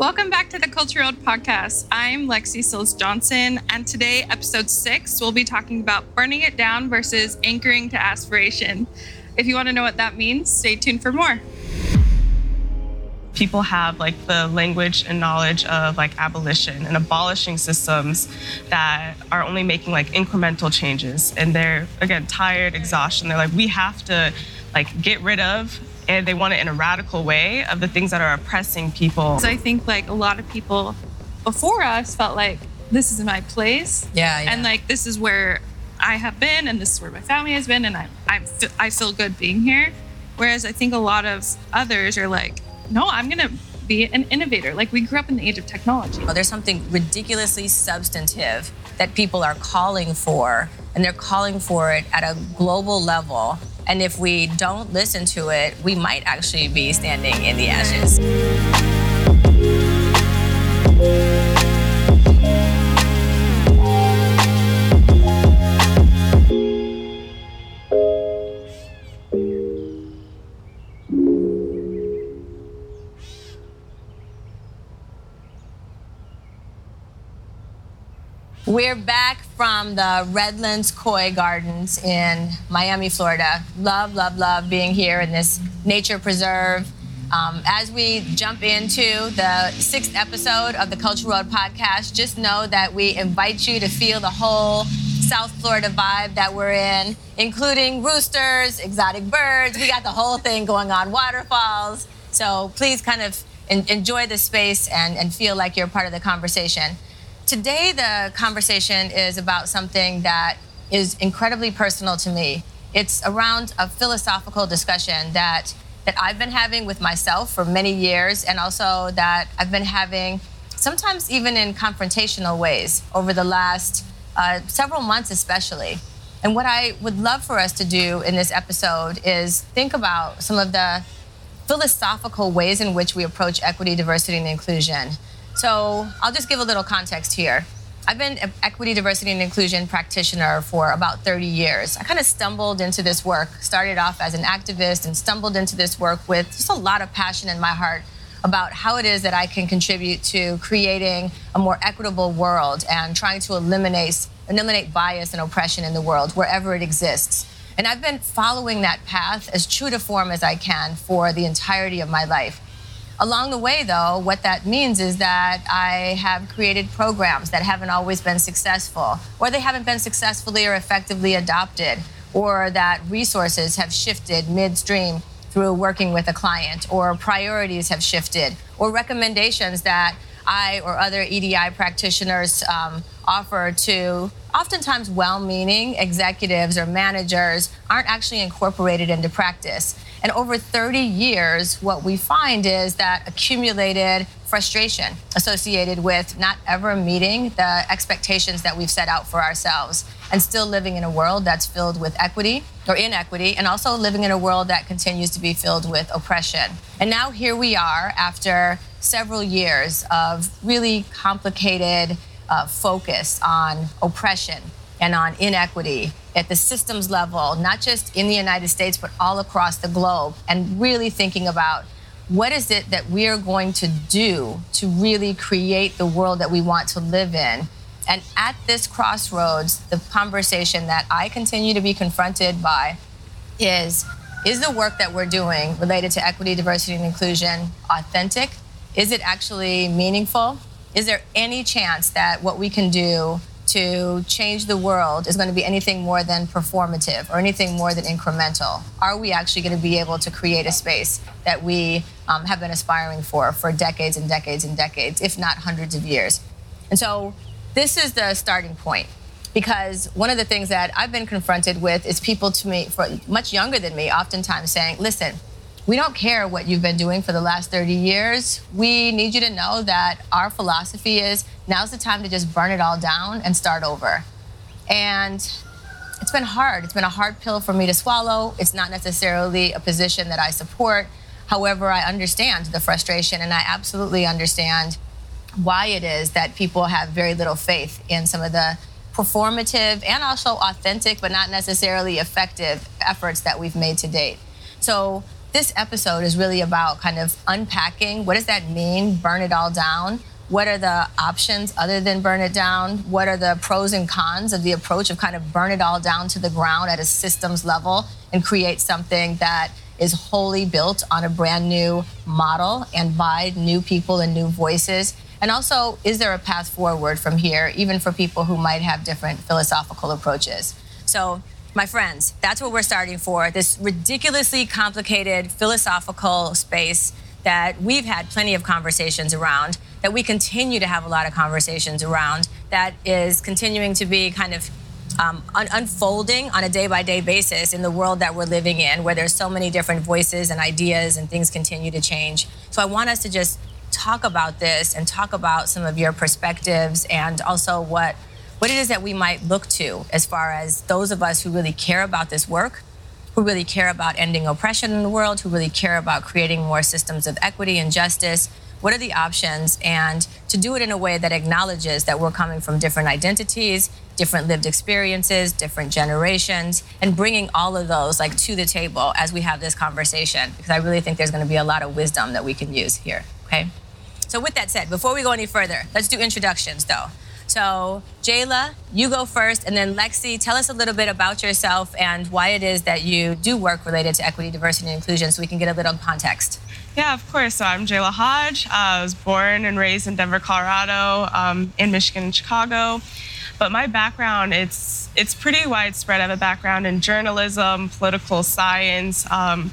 Welcome back to the CultureRoad podcast. I'm Lexi Seals Johnson, and today, episode six, we'll be talking about burning it down versus anchoring to aspiration. If you want to know what that means, stay tuned for more. People have like the language and knowledge of like abolition and abolishing systems that are only making like incremental changes. And they're again tired, exhaustion. They're like, we have to like get rid of and they want it in a radical way of the things that are oppressing people. So I think like a lot of people before us felt like this is my place. Yeah, yeah. And like this is where I have been and this is where my family has been and I I I feel good being here. Whereas I think a lot of others are like, no, I'm going to be an innovator. Like we grew up in the age of technology. Oh, there's something ridiculously substantive that people are calling for, and they're calling for it at a global level. And if we don't listen to it, we might actually be standing in the ashes. We're back from the Redlands Koi Gardens in Miami, Florida. Love, love, love being here in this nature preserve. Um, as we jump into the sixth episode of the CultureRoad podcast, just know that we invite you to feel the whole South Florida vibe that we're in, including roosters, exotic birds. We got the whole thing going on, waterfalls. So please kind of enjoy the space and, and feel like you're part of the conversation. Today, the conversation is about something that is incredibly personal to me. It's around a philosophical discussion that that I've been having with myself for many years, and also that I've been having sometimes even in confrontational ways over the last uh, several months, especially. And what I would love for us to do in this episode is think about some of the philosophical ways in which we approach equity, diversity, and inclusion. So I'll just give a little context here. I've been an equity, diversity, and inclusion practitioner for about 30 years. I kind of stumbled into this work, started off as an activist, and stumbled into this work with just a lot of passion in my heart about how it is that I can contribute to creating a more equitable world and trying to eliminate, eliminate bias and oppression in the world wherever it exists. And I've been following that path as true to form as I can for the entirety of my life. Along the way, though, what that means is that I have created programs that haven't always been successful, or they haven't been successfully or effectively adopted, or that resources have shifted midstream through working with a client, or priorities have shifted, or recommendations that I or other EDI practitioners um, offer to oftentimes well meaning executives or managers aren't actually incorporated into practice. And over 30 years, what we find is that accumulated frustration associated with not ever meeting the expectations that we've set out for ourselves and still living in a world that's filled with equity or inequity, and also living in a world that continues to be filled with oppression. And now here we are after several years of really complicated uh, focus on oppression and on inequity at the systems level, not just in the United States, but all across the globe, and really thinking about what is it that we are going to do to really create the world that we want to live in. And at this crossroads, the conversation that I continue to be confronted by is is the work that we're doing related to equity, diversity, and inclusion authentic? Is it actually meaningful? Is there any chance that what we can do to change the world is going to be anything more than performative or anything more than incremental? Are we actually going to be able to create a space that we um, have been aspiring for for decades and decades and decades, if not hundreds of years? And so this is the starting point because one of the things that I've been confronted with is people to me, for much younger than me, oftentimes saying, listen, we don't care what you've been doing for the last 30 years. We need you to know that our philosophy is now's the time to just burn it all down and start over. And it's been hard. It's been a hard pill for me to swallow. It's not necessarily a position that I support. However, I understand the frustration and I absolutely understand why it is that people have very little faith in some of the performative and also authentic, but not necessarily effective efforts that we've made to date. So this episode is really about kind of unpacking what does that mean, burn it all down? What are the options other than burn it down? What are the pros and cons of the approach of kind of burn it all down to the ground at a systems level and create something that is wholly built on a brand new model and by new people and new voices? And also, is there a path forward from here, even for people who might have different philosophical approaches? So, my friends, that's what we're starting for this ridiculously complicated philosophical space that we've had plenty of conversations around, that we continue to have a lot of conversations around, that is continuing to be kind of um, un- unfolding on a day by day basis in the world that we're living in, where there's so many different voices and ideas and things continue to change. So I want us to just talk about this and talk about some of your perspectives and also what what it is that we might look to as far as those of us who really care about this work, who really care about ending oppression in the world, who really care about creating more systems of equity and justice. What are the options? And to do it in a way that acknowledges that we're coming from different identities, different lived experiences, different generations, and bringing all of those like to the table as we have this conversation. Because I really think there's going to be a lot of wisdom that we can use here. Okay. So with that said, before we go any further, let's do introductions though. So, Jayla, you go first, and then Lexi, tell us a little bit about yourself and why it is that you do work related to equity, diversity, and inclusion so we can get a little context. Yeah, of course. So I'm Jayla Hodge. Uh, I was born and raised in Denver, Colorado, um, in Michigan and Chicago. But my background, it's it's pretty widespread. I have a background in journalism, political science, um,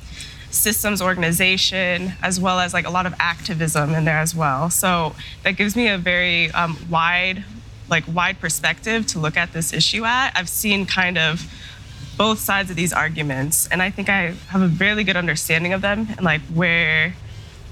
systems organization, as well as like a lot of activism in there as well. So that gives me a very um, wide like wide perspective to look at this issue at. I've seen kind of both sides of these arguments, and I think I have a really good understanding of them and like where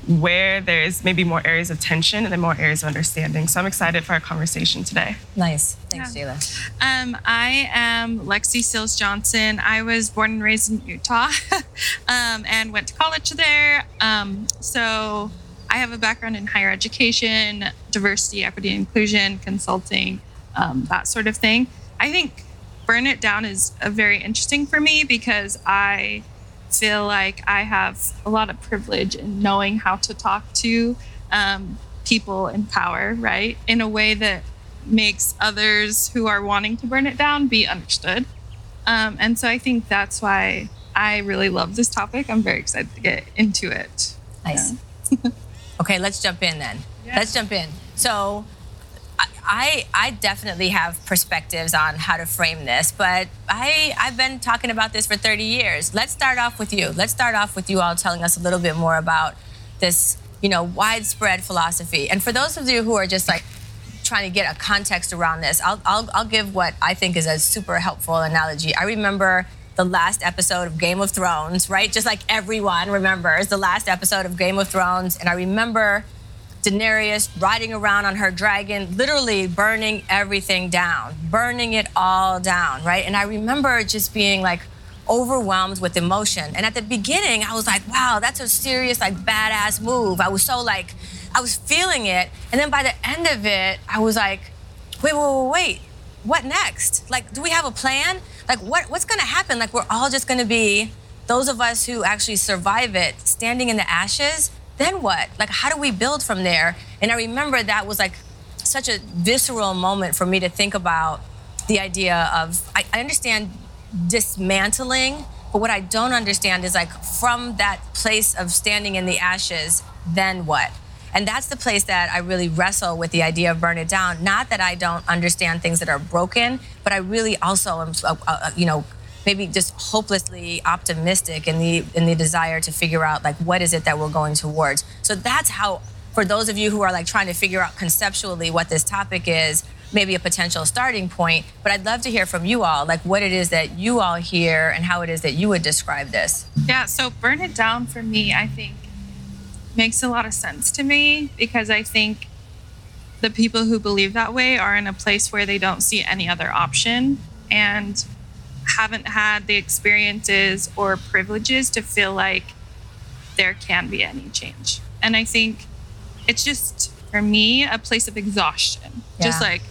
where there's maybe more areas of tension and then more areas of understanding. So I'm excited for our conversation today. Nice. Thanks, yeah. Jayla. Um, I am Lexi Seals Johnson. I was born and raised in Utah um, and went to college there. Um, so I have a background in higher education, diversity, equity, inclusion, consulting, um, that sort of thing. I think Burn It Down is a very interesting for me because I feel like I have a lot of privilege in knowing how to talk to um, people in power, right? In a way that makes others who are wanting to burn it down be understood. Um, and so I think that's why I really love this topic. I'm very excited to get into it. Nice. Yeah. Okay, let's jump in then. Let's jump in. So, I I definitely have perspectives on how to frame this, but I I've been talking about this for 30 years. Let's start off with you. Let's start off with you all telling us a little bit more about this, you know, widespread philosophy. And for those of you who are just like trying to get a context around this, I'll I'll, I'll give what I think is a super helpful analogy. I remember the last episode of Game of Thrones, right? Just like everyone remembers the last episode of Game of Thrones. And I remember Daenerys riding around on her dragon, literally burning everything down, burning it all down, right? And I remember just being like overwhelmed with emotion. And at the beginning, I was like, wow, that's a serious, like, badass move. I was so like, I was feeling it. And then by the end of it, I was like, wait, wait, wait, wait. What next? Like, do we have a plan? Like what what's going to happen? Like we're all just going to be those of us who actually survive it standing in the ashes. Then what? Like how do we build from there? And I remember that was like such a visceral moment for me to think about the idea of I, I understand dismantling, but what I don't understand is like from that place of standing in the ashes, then what? And that's the place that I really wrestle with the idea of burn it down. Not that I don't understand things that are broken, but I really also am, uh, uh, you know, maybe just hopelessly optimistic in the in the desire to figure out like what is it that we're going towards. So that's how for those of you who are like trying to figure out conceptually what this topic is, maybe a potential starting point. But I'd love to hear from you all, like what it is that you all hear and how it is that you would describe this. Yeah, so burn it down for me, I think makes a lot of sense to me because I think the people who believe that way are in a place where they don't see any other option and haven't had the experiences or privileges to feel like there can be any change. And I think it's just for me a place of exhaustion. Yeah. Just like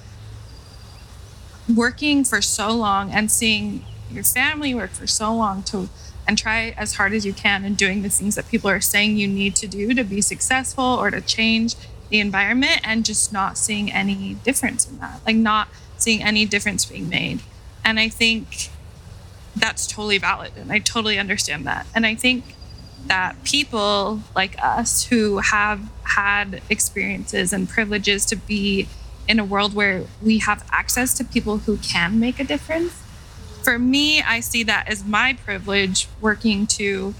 working for so long and seeing your family work for so long to and try as hard as you can in doing the things that people are saying you need to do to be successful or to change the environment and just not seeing any difference in that like not seeing any difference being made. And i think that's totally valid and i totally understand that. And i think that people like us who have had experiences and privileges to be in a world where we have access to people who can make a difference for me, I see that as my privilege working to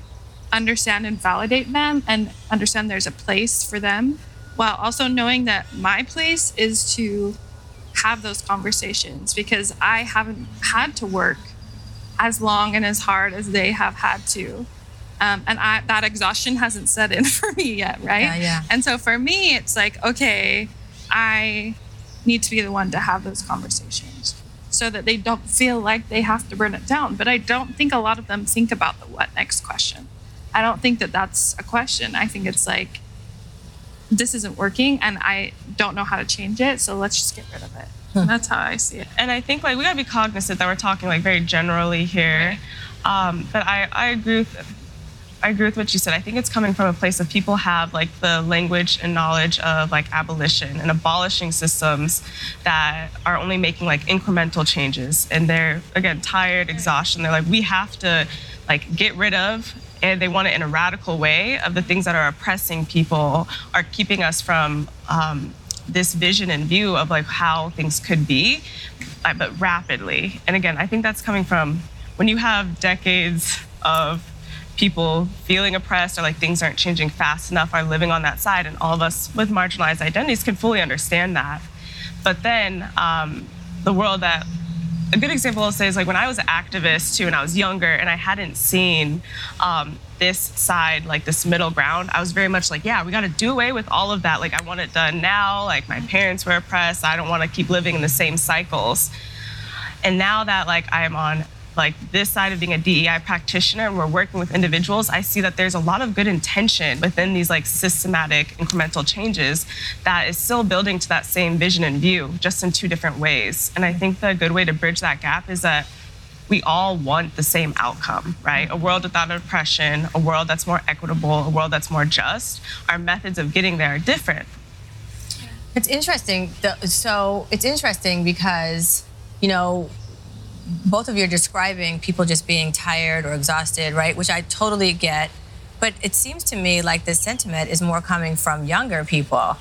understand and validate them and understand there's a place for them while also knowing that my place is to have those conversations because I haven't had to work as long and as hard as they have had to. Um, and I, that exhaustion hasn't set in for me yet, right? Yeah, yeah. And so for me, it's like, okay, I need to be the one to have those conversations so that they don't feel like they have to burn it down. But I don't think a lot of them think about the what next question. I don't think that that's a question. I think it's like, this isn't working and I don't know how to change it. So let's just get rid of it. And that's how I see it. And I think like we gotta be cognizant that we're talking like very generally here. Um, but I, I agree with I agree with what you said. I think it's coming from a place of people have like the language and knowledge of like abolition and abolishing systems that are only making like incremental changes. And they're again tired, exhaustion. They're like, we have to like get rid of and they want it in a radical way of the things that are oppressing people, are keeping us from um, this vision and view of like how things could be, uh, but rapidly. And again, I think that's coming from when you have decades of people feeling oppressed or like things aren't changing fast enough are living on that side and all of us with marginalized identities can fully understand that. But then um, the world that a good example i'll say is like when i was an activist too and i was younger and i hadn't seen um, this side like this middle ground i was very much like yeah we got to do away with all of that. Like i want it done now. Like my parents were oppressed. I don't want to keep living in the same cycles. And now that like i am on like this side of being a DEI practitioner and we're working with individuals, I see that there's a lot of good intention within these like systematic incremental changes that is still building to that same vision and view, just in two different ways. And I think the good way to bridge that gap is that we all want the same outcome, right? A world without oppression, a world that's more equitable, a world that's more just. Our methods of getting there are different. It's interesting. So it's interesting because, you know, both of you are describing people just being tired or exhausted, right? Which I totally get. But it seems to me like this sentiment is more coming from younger people.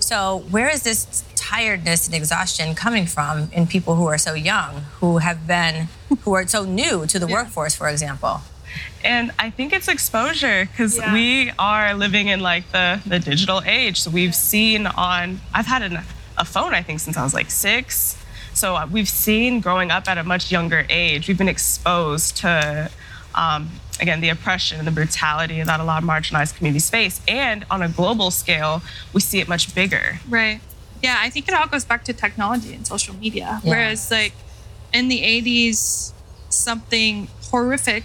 So, where is this tiredness and exhaustion coming from in people who are so young, who have been, who are so new to the yeah. workforce, for example? And I think it's exposure because yeah. we are living in like the, the digital age. So we've seen on, I've had an, a phone, I think, since I was like six. So uh, we've seen growing up at a much younger age, we've been exposed to, um, again, the oppression and the brutality that a lot of marginalized communities face. And on a global scale, we see it much bigger. Right. Yeah, I think it all goes back to technology and social media. Yeah. Whereas, like, in the 80s, something horrific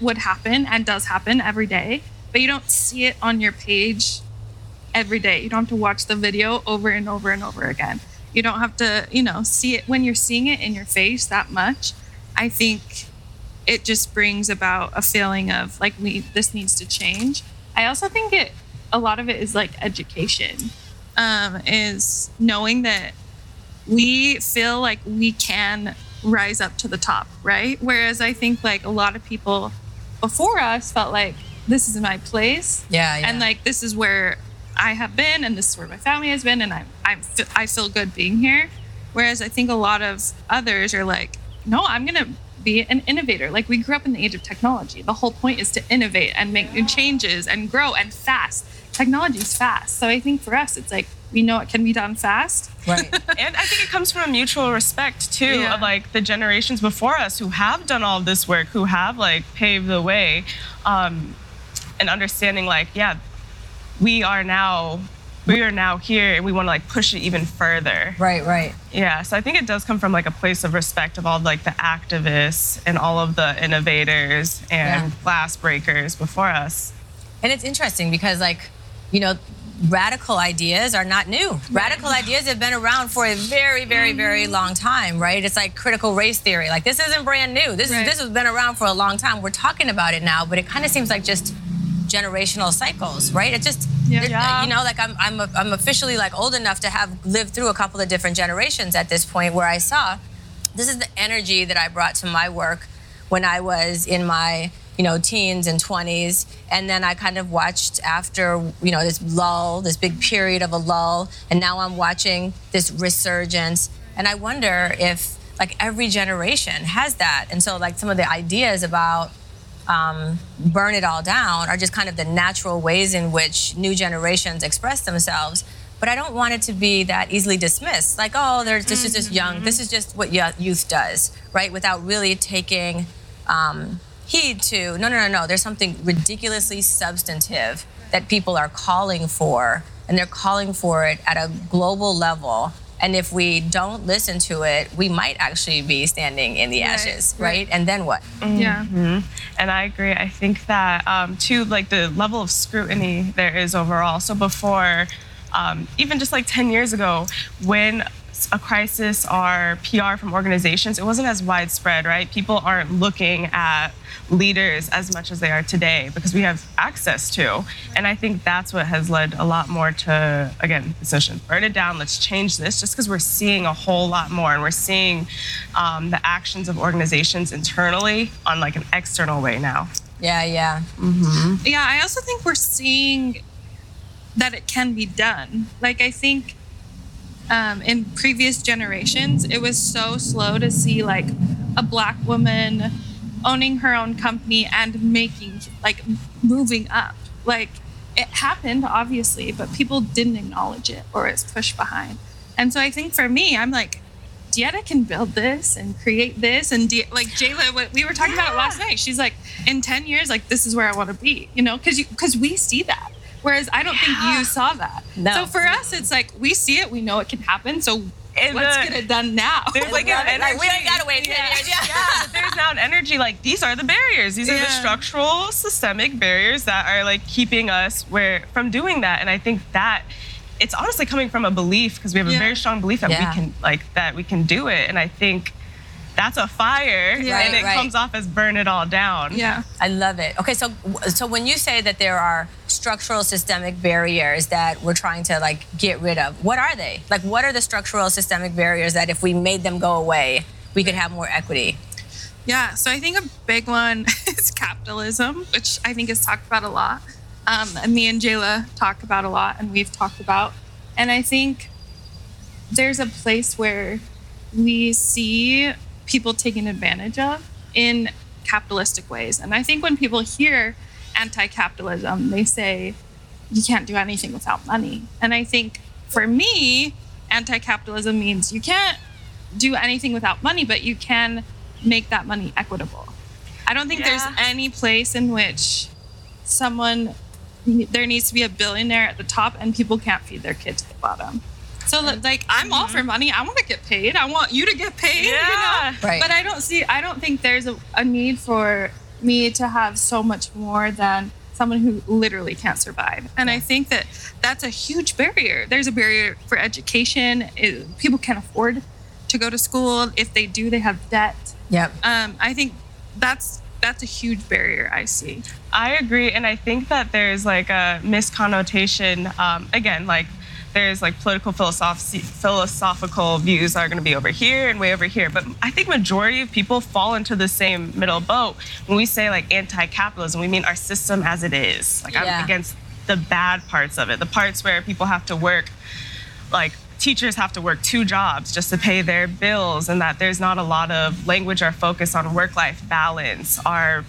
would happen and does happen every day, but you don't see it on your page every day. You don't have to watch the video over and over and over again. You don't have to, you know, see it when you're seeing it in your face that much. I think it just brings about a feeling of like we this needs to change. I also think it a lot of it is like education. Um, is knowing that we feel like we can rise up to the top, right? Whereas I think like a lot of people before us felt like this is my place. Yeah, yeah. And like this is where I have been, and this is where my family has been, and I'm, I'm I feel good being here. Whereas I think a lot of others are like, no, I'm gonna be an innovator. Like we grew up in the age of technology. The whole point is to innovate and make new changes and grow and fast. Technology is fast. So I think for us, it's like we know it can be done fast. Right. and I think it comes from a mutual respect too yeah. of like the generations before us who have done all this work, who have like paved the way, um, and understanding like, yeah, we are now we are now here and we want to like push it even further. Right, right. Yeah, so I think it does come from like a place of respect of all like the activists and all of the innovators and yeah. glass breakers before us. And it's interesting because like, you know, radical ideas are not new. Radical ideas have been around for a very, very, very mm-hmm. long time, right? It's like critical race theory. Like this isn't brand new. This Right. is this has been around for a long time. We're talking about it now, but it kind of seems like just generational cycles, right? It just Yeah. Yeah. you know, like I'm I'm I'm officially like old enough to have lived through a couple of different generations at this point where I saw this is the energy that I brought to my work when I was in my you know teens and 20s and then I kind of watched after you know this lull this big period of a lull and now I'm watching this resurgence and I wonder if like every generation has that and so like some of the ideas about um, burn it all down are just kind of the natural ways in which new generations express themselves. But I don't want it to be that easily dismissed. Like, oh, this is just young. This is just what youth does, right? Without really taking um, heed to, no, no, no, no. There's something ridiculously substantive that people are calling for, and they're calling for it at a global level. And if we don't listen to it, we might actually be standing in the ashes, right. right? And then what? Yeah. And I agree. I think that um, too, like the level of scrutiny there is overall. So before, um, even just like 10 years ago, when a crisis or PR from organizations, it wasn't as widespread, right? People aren't looking at leaders as much as they are today because we have access to. And I think that's what has led a lot more to, again, this notion, burn it down, let's change this, just because we're seeing a whole lot more and we're seeing um, the actions of organizations internally on like an external way now. Yeah, yeah. Yeah, I also think we're seeing that it can be done. Like, I think um, in previous generations, it was so slow to see like a black woman owning her own company and making, like, moving up. Like, it happened, obviously, but people didn't acknowledge it or it's pushed behind. And so I think for me, I'm like, DeEtta can build this and create this, and Di- like Jayla, what we were talking about it last night. She's like, in ten years, like this is where I want to be, you know, because because we see that. Whereas I don't think you saw that. No. So for us, it's like we see it, we know it can happen. So And let's the- get it done now. There's like an it. Like, we energy. ain't gotta wait 10 years. Yeah. yeah, but there's now an energy like these are the barriers. These are the structural, systemic barriers that are like keeping us where from doing that. And I think that it's honestly coming from a belief because we have a very strong belief that Yeah. we can like that we can do it. And I think that's a fire, Yeah. and Right, it right. comes off as burn it all down. yeah. I love it. Okay, so so when you say that there are structural systemic barriers that we're trying to like get rid of, what are they? Like what are the structural systemic barriers that if we made them go away, we could have more equity? Yeah, so I think a big one is capitalism, which I think is talked about a lot. Um, and me and Jayla talk about a lot, and we've talked about. And I think there's a place where we see people taken advantage of in capitalistic ways. And I think when people hear anti capitalism, they say, you can't do anything without money. And I think for me, anti capitalism means you can't do anything without money, but you can make that money equitable. I don't think there's any place in which someone there needs to be a billionaire at the top and people can't feed their kids at the bottom. So like I'm all for money. I want to get paid. I want you to get paid. Yeah. You know? Right. But I don't see I don't think there's a, a need for me to have so much more than someone who literally can't survive. And I think that that's a huge barrier. There's a barrier for education. It, people can't afford to go to school. If they do, they have debt. Yep. Um, I think that's that's a huge barrier I see. I agree, and I think that there's like a misconnotation. Um, again, like there's like political philosoph- philosophical views that are going to be over here and way over here, but I think majority of people fall into the same middle boat. When we say like anti-capitalism, we mean our system as it is. Like Yeah. I'm against the bad parts of it, the parts where people have to work like teachers have to work two jobs just to pay their bills and that there's not a lot of language or focus on work-life balance or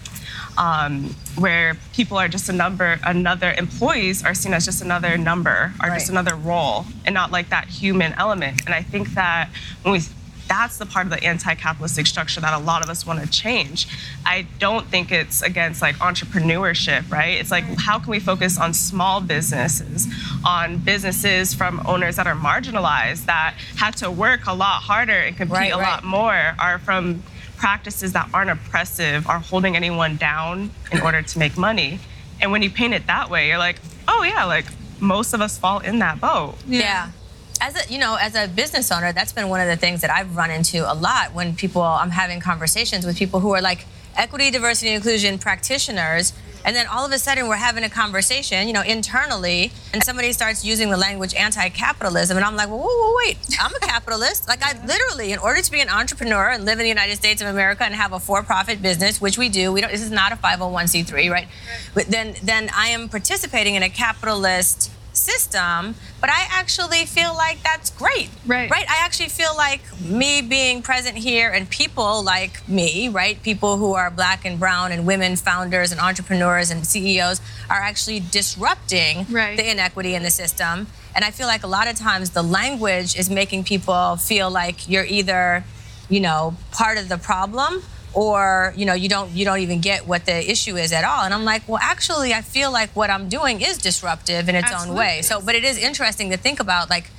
um, where people are just a number another employees are seen as just another number or just another role and not like that human element. And i think that when we that's the part of the anti-capitalistic structure that a lot of us want to change. I don't think it's against like entrepreneurship, right? It's like how can we focus on small businesses, on businesses from owners that are marginalized that had to work a lot harder and compete Right, a right. lot more, are from practices that aren't oppressive, are holding anyone down in order to make money. And when you paint it that way, you're like, oh yeah, like most of us fall in that boat. Yeah. As a, you know, as a business owner, that's been one of the things that I've run into a lot when people, I'm having conversations with people who are like equity, diversity, and inclusion practitioners. And then all of a sudden, we're having a conversation, you know, internally, and somebody starts using the language anti-capitalism, and I'm like, well, whoa, whoa, wait, I'm a capitalist. Like, I literally, in order to be an entrepreneur and live in the United States of America and have a for-profit business, which we do, we don't. This is not a 501c3, right? But then, then I am participating in a capitalist system, but I actually feel like that's great. Right. Right? I actually feel like me being present here and people like me, right? People who are black and brown and women founders and entrepreneurs and CEOs are actually disrupting Right. the inequity in the system. And I feel like a lot of times the language is making people feel like you're either, you know, part of the problem or you know you don't you don't even get what the issue is at all. And i'm like well actually i feel like what i'm doing is disruptive in its own way. So but it is interesting to think about like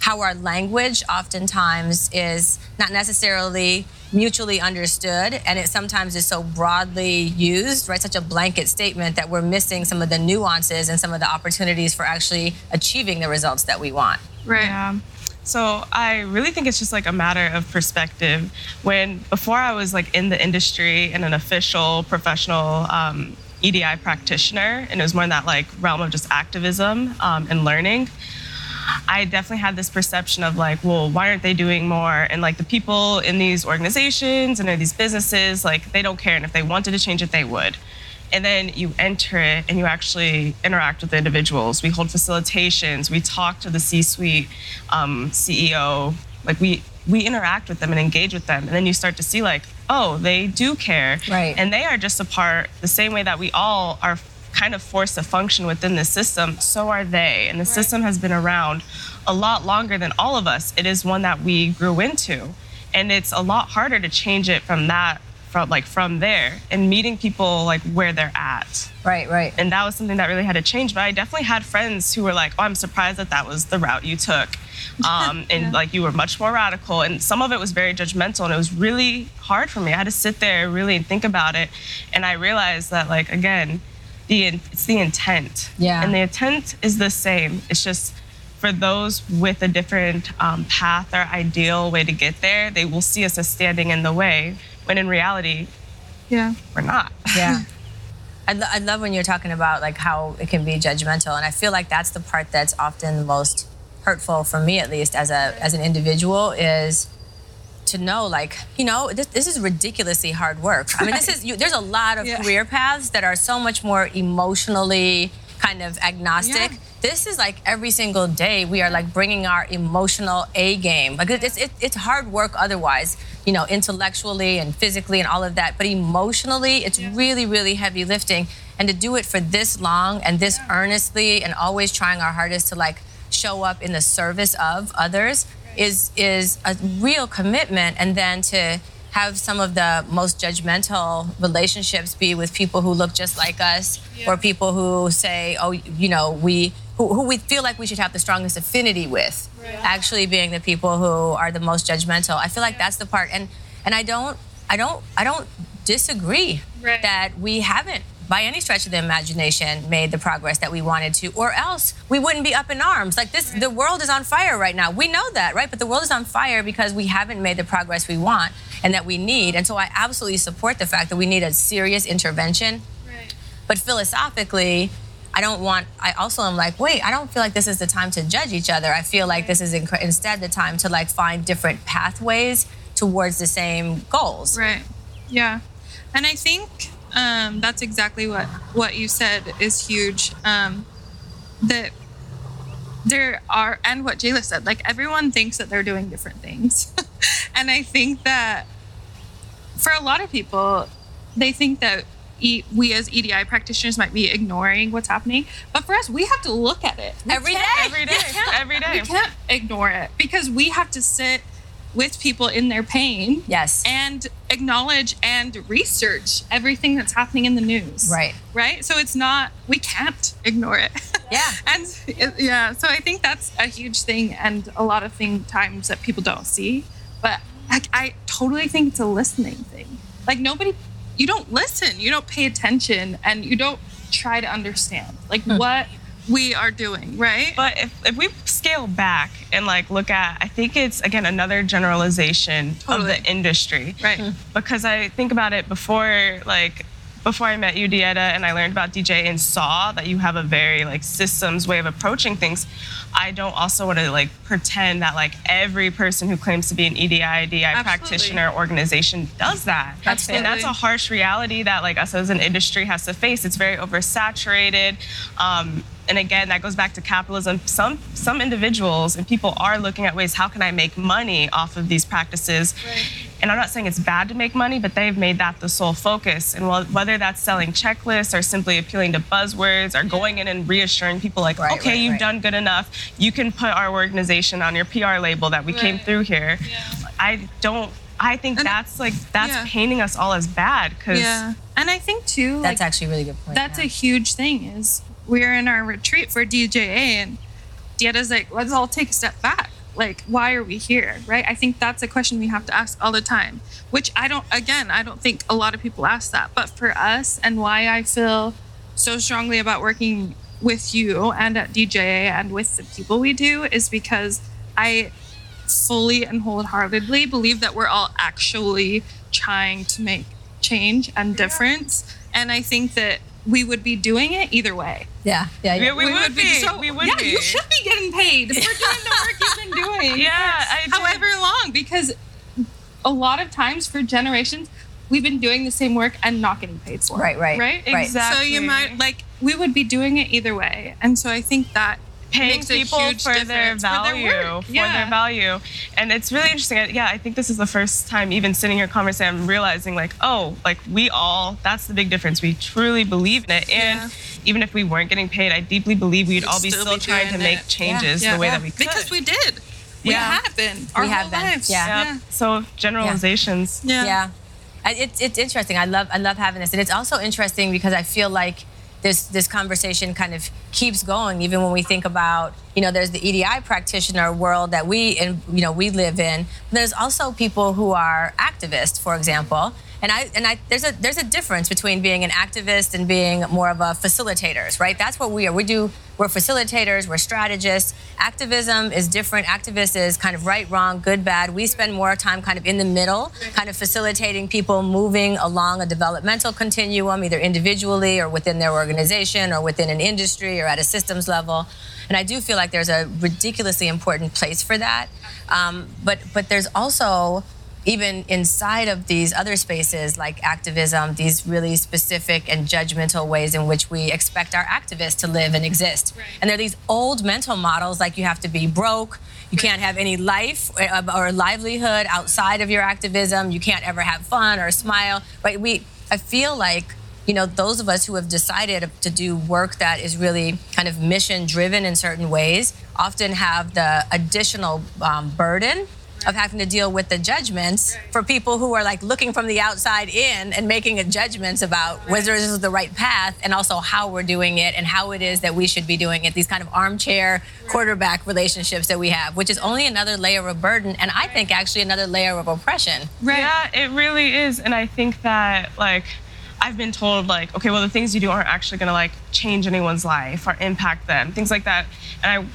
how our language oftentimes is not necessarily mutually understood and it sometimes is so broadly used right? Such a blanket statement that we're missing some of the nuances and some of the opportunities for actually achieving the results that we want. Right. Yeah. So I really think it's just like a matter of perspective. When before I was like in the industry and an official professional um, EDI practitioner, and it was more in that like realm of just activism um, and learning. I definitely had this perception of like, well, why aren't they doing more? And like the people in these organizations and in these businesses, like they don't care. And if they wanted to change it, they would. And then you enter it and you actually interact with the individuals. We hold facilitations. We talk to the C-suite um, CEO. Like we we interact with them and engage with them. And then you start to see like, oh, they do care. Right. And they are just a part the same way that we all are kind of forced to function within the system, so are they. And the system has been around a lot longer than all of us. It is one that we grew into. And it's a lot harder to change it from that from like from there and meeting people like where they're at. right right And that was something that really had to change. But I definitely had friends who were like, "Oh, I'm surprised that that was the route you took, um, and like you were much more radical." And some of it was very judgmental, and it was really hard for me. I had to sit there really and think about it, and I realized that like again, the it's the intent. Yeah. And the intent is the same. It's just for those with a different um, path or ideal way to get there, they will see us as standing in the way, when in reality, Yeah. we're not. Yeah. I, lo- I love when you're talking about like how it can be judgmental, and I feel like that's the part that's often the most hurtful for me, at least as a as an individual, is to know like you know this, this is ridiculously hard work. I mean, this is you, there's a lot of Yeah. career paths that are so much more emotionally kind of agnostic. Yeah. This is like every single day we are like bringing our emotional A game. Like it's it, it's hard work otherwise, you know, intellectually and physically and all of that. But emotionally, it's really really heavy lifting. And to do it for this long and this earnestly and always trying our hardest to like show up in the service of others is is a real commitment. And then to have some of the most judgmental relationships be with people who look just like us or people who say, oh, you know, we who, who we feel like we should have the strongest affinity with, actually being the people who are the most judgmental. I feel like that's the part, and and I don't, I don't, I don't disagree Right. that we haven't. By any stretch of the imagination, made the progress that we wanted to, or else we wouldn't be up in arms. Like this, the world is on fire right now. We know that, right? But the world is on fire because we haven't made the progress we want and that we need. And so I absolutely support the fact that we need a serious intervention Right. but philosophically, I don't want, I also am like, wait, I don't feel like this is the time to judge each other. I feel like this is inc- instead the time to like find different pathways towards the same goals. Right. Yeah. And I think um, that's exactly what what you said is huge. Um, that there are, and what Jayla said, like everyone thinks that they're doing different things, and I think that for a lot of people, they think that e- we as EDI practitioners might be ignoring what's happening, but for us, we have to look at it Every day. Every day, every day. we can't ignore it because we have to sit with people in their pain Yes. and acknowledge and research everything that's happening in the news Right. right so it's not we can't ignore it Yeah. and it- yeah so i think that's a huge thing and a lot of thing times that people don't see but I, I totally think it's a listening thing like nobody you don't listen you don't pay attention and you don't try to understand like Hmm. what we are doing, right? But if, if we scale back and like look at, I think it's again another generalization Totally. of the industry. Right. Because I think about it before, like before I met you, DeEtta, and I learned about DJ and saw that you have a very like systems way of approaching things. I don't also want to like pretend that like every person who claims to be an EDI, DI Absolutely. practitioner organization does that. Absolutely. And that's a harsh reality that like us as an industry has to face. It's very oversaturated. Um, and again, that goes back to capitalism. Some some individuals and people are looking at ways how can I make money off of these practices. And I'm not saying it's bad to make money, but they've made that the sole focus. And well, whether that's selling checklists or simply appealing to buzzwords or going in and reassuring people like, Right, okay, right, you've right. done good enough. You can put our organization on your PR label that we came through here. Yeah. I don't. I think And- that's like that's yeah. painting us all as bad because Yeah. And I think too, like, That's actually a really good point. that's yeah. a huge thing is we're in our retreat for DJA and DeEtta's like, let's all take a step back. Like, why are we here? Right? I think that's a question we have to ask all the time. Which I don't again, I don't think a lot of people ask that. But for us and why I feel so strongly about working with you and at DJA and with the people we do is because I fully and wholeheartedly believe that we're all actually trying to make change and difference. And I think that we would be doing it either way. yeah, yeah, yeah. Yeah, we would be. So we would yeah, be. you should be getting paid for doing the work you've been doing. Yeah, I do. however long, because a lot of times for generations, we've been doing the same work and not getting paid for it. Right, right, right, right. So you might like we would be doing it either way, and so I think that paying people for their value, for their work. for yeah. their value, and it's really interesting. I- Yeah, I think this is the first time even sitting here conversing, I'm realizing like, oh, like we all. That's the big difference. We truly believe in it, and Yeah. even if we weren't getting paid, I deeply believe we'd We'd all be still still be trying to make it. changes Yeah. the way Yeah. that we could. because we did. We Yeah. have been our We have whole been, lives. yeah. Yep. So generalizations. Yeah. yeah I- it's, it's interesting i love i love having this and it's also interesting because i feel like this this conversation kind of keeps going even when we think about you know there's the edi practitioner world that we and you know we live in. There's also people who are activists for example and I and I there's a there's a difference between being an activist and being more of a facilitators, right? That's what we are. We do we're facilitators, we're strategists. Activism is different. Activist is kind of right, wrong, good, bad. We spend more time kind of in the middle, kind of facilitating people moving along a developmental continuum, either individually or within their organization or within an industry or at a systems level. And I do feel like there's a ridiculously important place for that. Um, but but there's also even inside of these other spaces like activism, these really specific and judgmental ways in which we expect our activists to live and exist. Right. And there are these old mental models like you have to be broke, you can't have any life uh, or livelihood outside of your activism, you can't ever have fun or smile. Right? We I feel like you know, those of us who have decided to do work that is really kind of mission driven in certain ways often have the additional um, burden of having to deal with the judgments for people who are like looking from the outside in and making a judgments about whether this is the right path and also how we're doing it and how it is that we should be doing it. These kind of armchair quarterback relationships that we have, which is only another layer of burden and I think actually another layer of oppression. Right. Yeah, it really is. And I think that like I've been told like, okay, well the things you do aren't actually gonna like change anyone's life or impact them, things like that. And I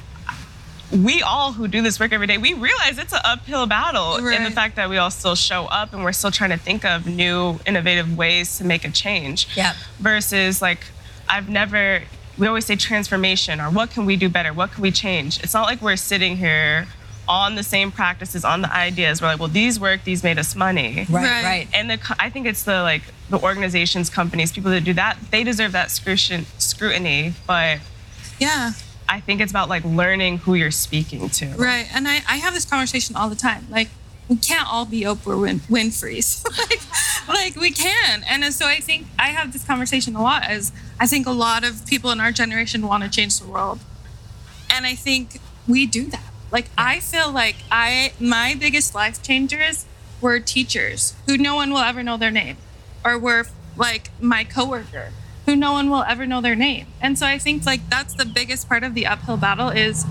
we all who do this work every day, we realize it's an uphill battle in the fact that we all still show up and we're still trying to think of new innovative ways to make a change. Yeah. Versus like I've never we always say transformation or what can we do better? What can we change? It's not like we're sitting here on the same practices, on the ideas. We're like, well, these work, these made us money. Right, Right. right. And the, I think it's the like the organizations, companies, people that do that, they deserve that scrutin- scrutiny. But Yeah. I think it's about like learning who you're speaking to. Right. And I, I have this conversation all the time. Like, we can't all be Oprah Win- Winfrey's. like, like, we can. And so I think I have this conversation a lot as I think a lot of people in our generation want to change the world. And I think we do that. Like, I feel like I, my biggest life changers were teachers who no one will ever know their name, or were like my coworker who no one will ever know their name. And so I think like that's the biggest part of the uphill battle is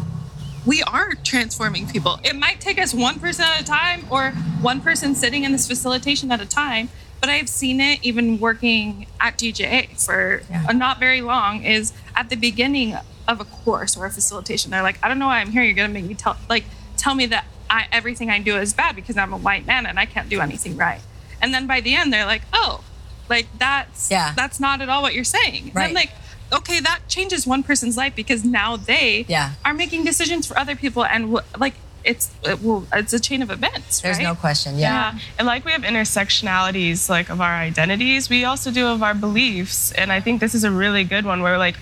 we are transforming people. It might take us one person at a time or one person sitting in this facilitation at a time, but I've seen it even working at DJA for Yeah. not very long. Is at the beginning, of a course or a facilitation. They're like, I don't know why I'm here. You're gonna make me tell like tell me that I, everything I do is bad because I'm a white man and I can't do anything right. And then by the end, they're like, oh, like that's Yeah. that's not at all what you're saying. And Right. I'm like, okay, that changes one person's life because now they Yeah. are making decisions for other people and w- like it's it will it's a chain of events. There's right? no question. Yeah. Yeah. And like we have intersectionalities like of our identities, we also do of our beliefs. And I think this is a really good one where like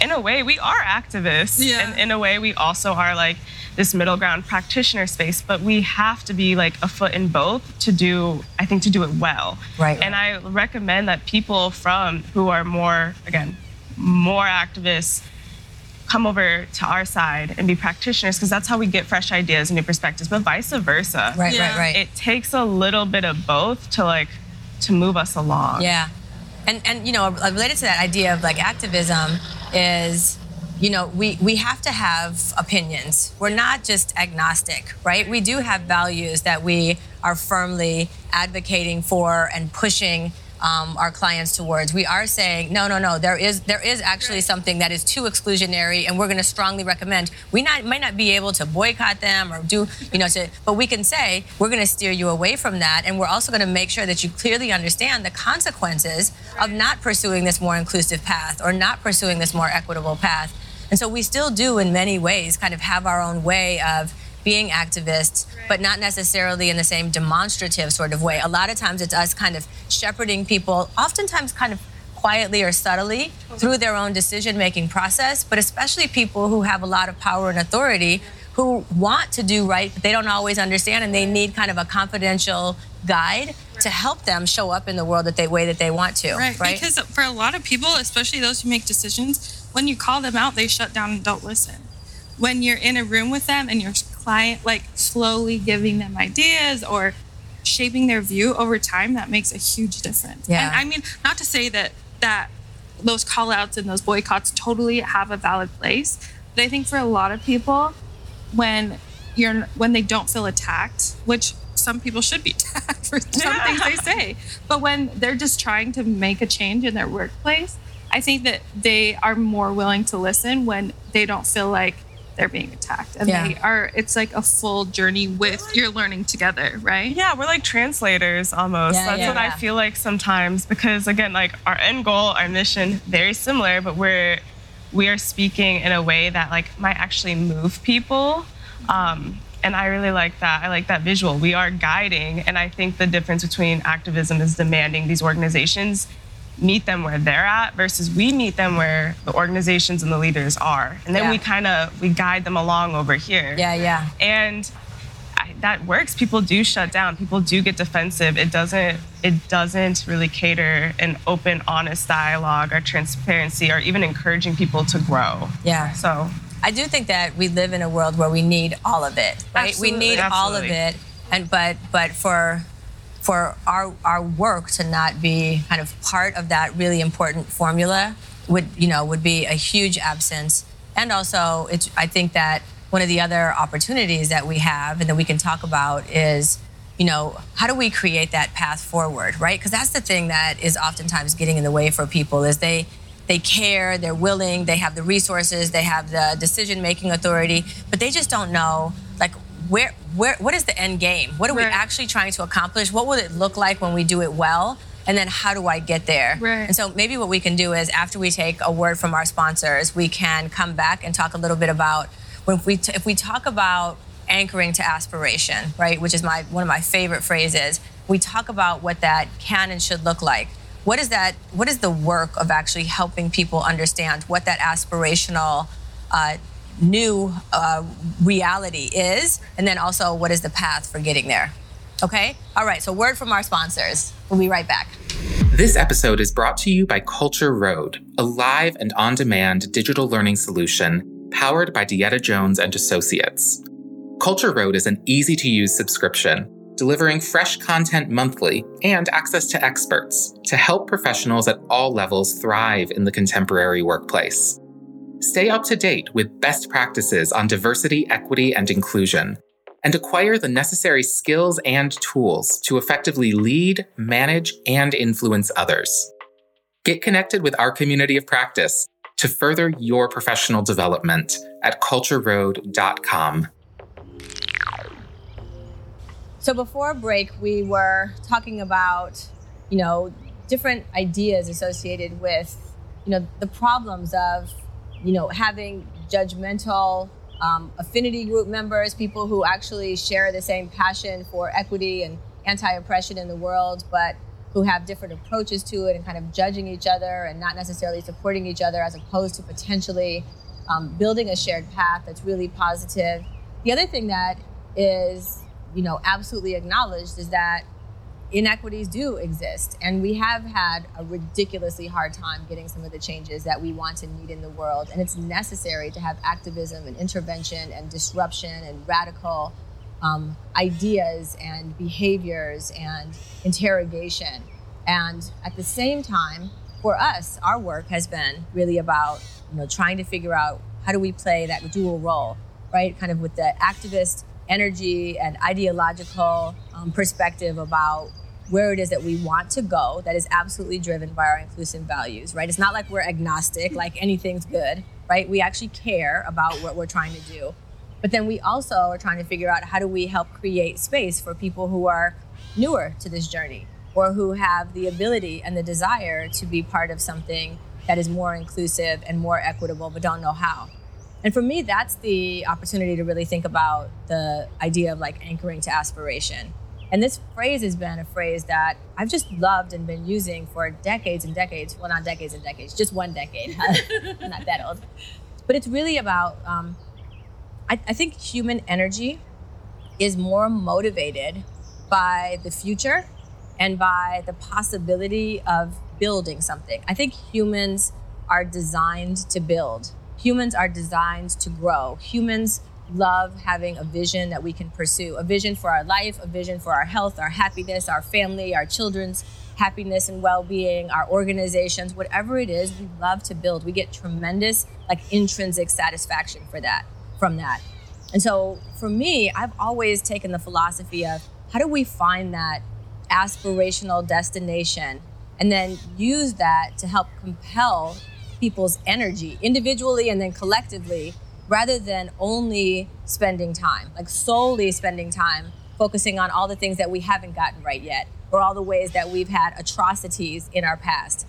in a way we are activists. Yeah. And in a way we also are like this middle ground practitioner space, but we have to be like a foot in both to do I think to do it well. Right. And I recommend that people from who are more again more activists come over to our side and be practitioners because that's how we get fresh ideas and new perspectives but vice versa Right, Yeah. right, right. it takes a little bit of both to like to move us along Yeah. And and you know, related to that idea of like activism is you know, we, we have to have opinions. We're not just agnostic, right? We do have values that we are firmly advocating for and pushing um, our clients towards. We are saying, no, no, no. There is there is actually something that is too exclusionary, and we're going to strongly recommend. We not might not be able to boycott them or do you know, to, but we can say we're going to steer you away from that, and we're also going to make sure that you clearly understand the consequences of not pursuing this more inclusive path or not pursuing this more equitable path. And so we still do, in many ways, kind of have our own way of being activists, but not necessarily in the same demonstrative sort of way. A lot of times it's us kind of shepherding people, oftentimes kind of quietly or subtly through their own decision making process, but especially people who have a lot of power and authority who want to do right, but they don't always understand and they need kind of a confidential guide to help them show up in the world that they way that they want to. Right. Right. Because for a lot of people, especially those who make decisions, when you call them out, they shut down and don't listen. When you're in a room with them and your client like slowly giving them ideas or shaping their view over time, that makes a huge difference. Yeah. And I mean, not to say that that those call outs and those boycotts totally have a valid place, but I think for a lot of people, when you're when they don't feel attacked, which some people should be attacked for some things they say, but when they're just trying to make a change in their workplace, I think that they are more willing to listen when they don't feel like they're being attacked, and Yeah. they are. It's like a full journey with you're learning together, right? yeah we're like translators almost Yeah, that's yeah, what yeah. i feel like sometimes because again like our end goal our mission very similar but we're we are speaking in a way that like might actually move people um, and i really like that i like that visual we are guiding and i think the difference between activism is demanding these organizations meet them where they're at versus we meet them where the organizations and the leaders are and then Yeah. we kind of we guide them along over here yeah, yeah. and I, that works people do shut down people do get defensive it doesn't it doesn't really cater an open honest dialogue or transparency or even encouraging people to grow Yeah. so I do think that we live in a world where we need all of it, right? we Absolutely, need all of absolutely. it, and but but for for our our work to not be kind of part of that really important formula would you know would be a huge absence. And also, it's I think that one of the other opportunities that we have and that we can talk about is you know how do we create that path forward right because that's the thing that is oftentimes getting in the way for people is they they care, they're willing, they have the resources, they have the decision making authority, but they just don't know where where what is the end game? What are we actually trying to accomplish? What will it look like when we do it well? And then how do I get there? Right. And so maybe what we can do is after we take a word from our sponsors, we can come back and talk a little bit about when we t- if we talk about anchoring to aspiration, right, which is my one of my favorite phrases. We talk about what that can and should look like. What is that? What is the work of actually helping people understand what that aspirational uh, new uh, reality is, and then also what is the path for getting there? Okay. All right. So word from our sponsors. We'll be right back. This episode is brought to you by CultureRoad, a live and on demand digital learning solution powered by DeEtta Jones and Associates. CultureRoad is an easy to use subscription, delivering fresh content monthly and access to experts to help professionals at all levels thrive in the contemporary workplace. Stay up to date with best practices on diversity, equity, and inclusion, and acquire the necessary skills and tools to effectively lead, manage, and influence others. Get connected with our community of practice to further your professional development at cultureroad.com. So before break, we were talking about, you know, different ideas associated with, you know, the problems of, you know, having judgmental um, affinity group members, people who actually share the same passion for equity and anti-oppression in the world, but who have different approaches to it and kind of judging each other and not necessarily supporting each other as opposed to potentially um, building a shared path that's really positive. The other thing that is, you know, absolutely acknowledged is that inequities do exist. And we have had a ridiculously hard time getting some of the changes that we want and need in the world. And it's necessary to have activism and intervention and disruption and radical um, ideas and behaviors and interrogation. And at the same time, for us, our work has been really about you know trying to figure out how do we play that dual role, right? Kind of with the activist energy and ideological um, perspective about where it is that we want to go that is absolutely driven by our inclusive values, right? It's not like we're agnostic, like anything's good, right? We actually care about what we're trying to do. But then we also are trying to figure out how do we help create space for people who are newer to this journey or who have the ability and the desire to be part of something that is more inclusive and more equitable, but don't know how. And for me, that's the opportunity to really think about the idea of like anchoring to aspiration and this phrase has been a phrase that I've just loved and been using for decades and decades. Well, not decades and decades, just one decade. I'm not that old. But it's really about, um, I, I think human energy is more motivated by the future and by the possibility of building something. I think humans are designed to build. Humans are designed to grow. Humans love having a vision that we can pursue a vision for our life, a vision for our health, our happiness, our family, our children's happiness and well-being our organizations whatever it is we love to build we get tremendous like intrinsic satisfaction for that from that and so for me i've always taken the philosophy of how do we find that aspirational destination and then use that to help compel people's energy individually and then collectively rather than only spending time, like solely spending time focusing on all the things that we haven't gotten right yet or all the ways that we've had atrocities in our past.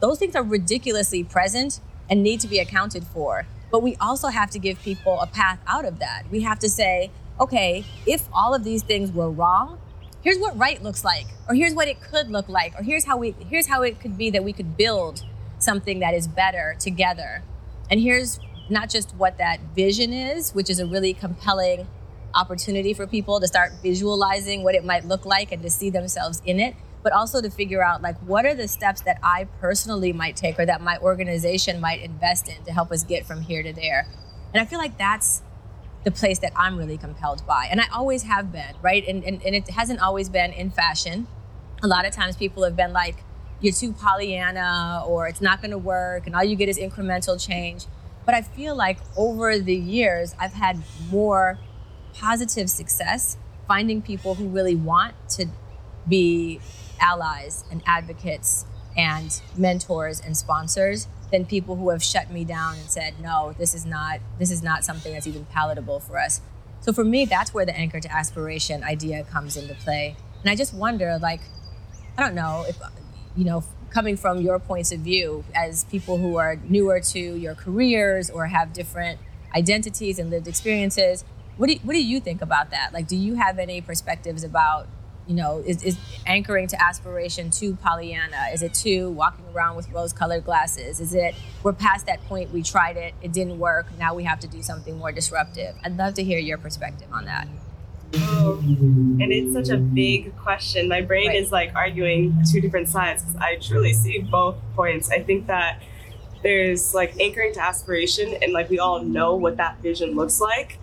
Those things are ridiculously present and need to be accounted for. But we also have to give people a path out of that. We have to say, okay, if all of these things were wrong, here's what right looks like, or here's what it could look like, or here's how we here's how it could be that we could build something that is better together. And here's not just what that vision is, which is a really compelling opportunity for people to start visualizing what it might look like and to see themselves in it, but also to figure out like what are the steps that I personally might take or that my organization might invest in to help us get from here to there. And I feel like that's the place that I'm really compelled by. And I always have been, right? And, and, and it hasn't always been in fashion. A lot of times people have been like, you're too Pollyanna or it's not gonna work and all you get is incremental change. But I feel like over the years, I've had more positive success finding people who really want to be allies and advocates and mentors and sponsors than people who have shut me down and said no this is not this is not something that's even palatable for us so for me that's where the anchor to aspiration idea comes into play and i just wonder like i don't know if you know coming from your points of view as people who are newer to your careers or have different identities and lived experiences. What do what do you think about that? Like, do you have any perspectives about, you know, is, is anchoring to aspiration to Pollyanna? Is it to walking around with rose-colored glasses? Is it we're past that point? We tried it, it didn't work. Now we have to do something more disruptive. I'd love to hear your perspective on that. Oh, and it's such a big question. My brain right. is like arguing two different sides because I truly see both points. I think that there's like anchoring to aspiration, and like we all know what that vision looks like.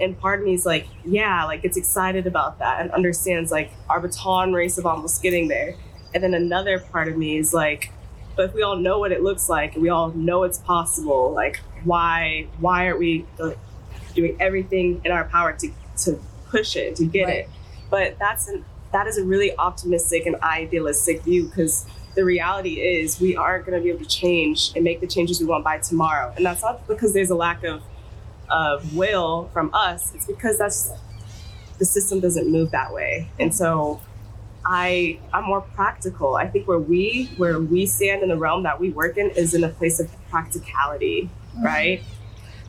And part of me is like, yeah, like it's excited about that and understands like our baton race of almost getting there. And then another part of me is like, but if we all know what it looks like and we all know it's possible, like why why aren't we doing everything in our power to to push it to get right. it. But that's an that is a really optimistic and idealistic view because the reality is we aren't going to be able to change and make the changes we want by tomorrow. And that's not because there's a lack of, of will from us, it's because that's the system doesn't move that way. And so I I'm more practical. I think where we where we stand in the realm that we work in is in a place of practicality, mm-hmm. right?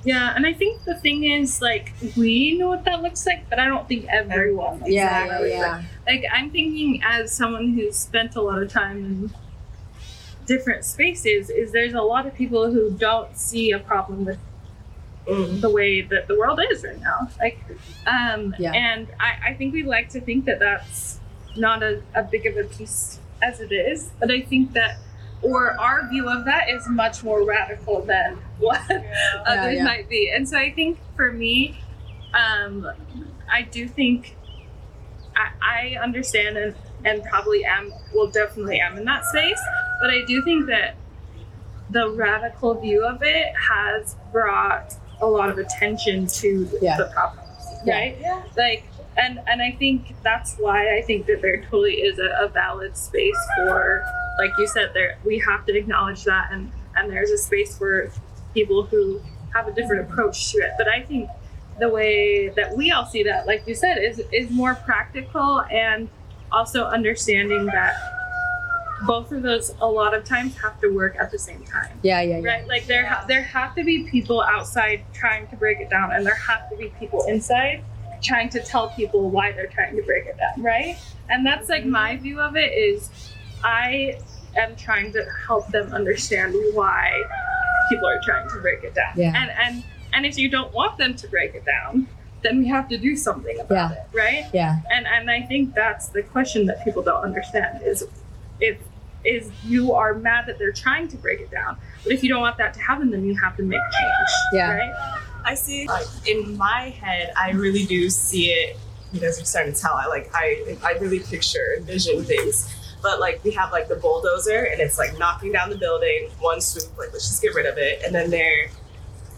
Yeah, and I think the thing is, like, we know what that looks like, but I don't think everyone. Yeah, exactly. yeah, yeah. Like, I'm thinking as someone who's spent a lot of time in different spaces, is there's a lot of people who don't see a problem with Mm. the way that the world is right now. Like, um, Yeah. and I, I think we like to think that that's not a, a big of a piece as it is, but I think that, or our view of that is much more radical than what others yeah. might be. And so I think for me, um, I do think I, I understand and, and probably am, well, definitely am in that space, but I do think that the radical view of it has brought a lot of attention to Yeah. the problems, Yeah. right? Like, and and I think that's why I think that there totally is a, a valid space for, like you said, there we have to acknowledge that, and and there's a space for people who have a different approach to it. But I think the way that we all see that, like you said, is is more practical and also understanding that both of those a lot of times have to work at the same time Yeah, yeah, yeah. right like there ha- there have to be people outside trying to break it down and there have to be people inside trying to tell people why they're trying to break it down right and that's like my view of it is i am trying to help them understand why people are trying to break it down Yeah. and and and if you don't want them to break it down then we have to do something about Yeah. it right Yeah. and and I think that's the question that people don't understand is if is you are mad that they're trying to break it down, but if you don't want that to happen, then you have to make change. Yeah. Right. I see like in my head, I really do see it. You guys are starting to tell. I like I I really picture envision things. But like we have like the bulldozer and it's like knocking down the building, one swoop, like let's just get rid of it. And then there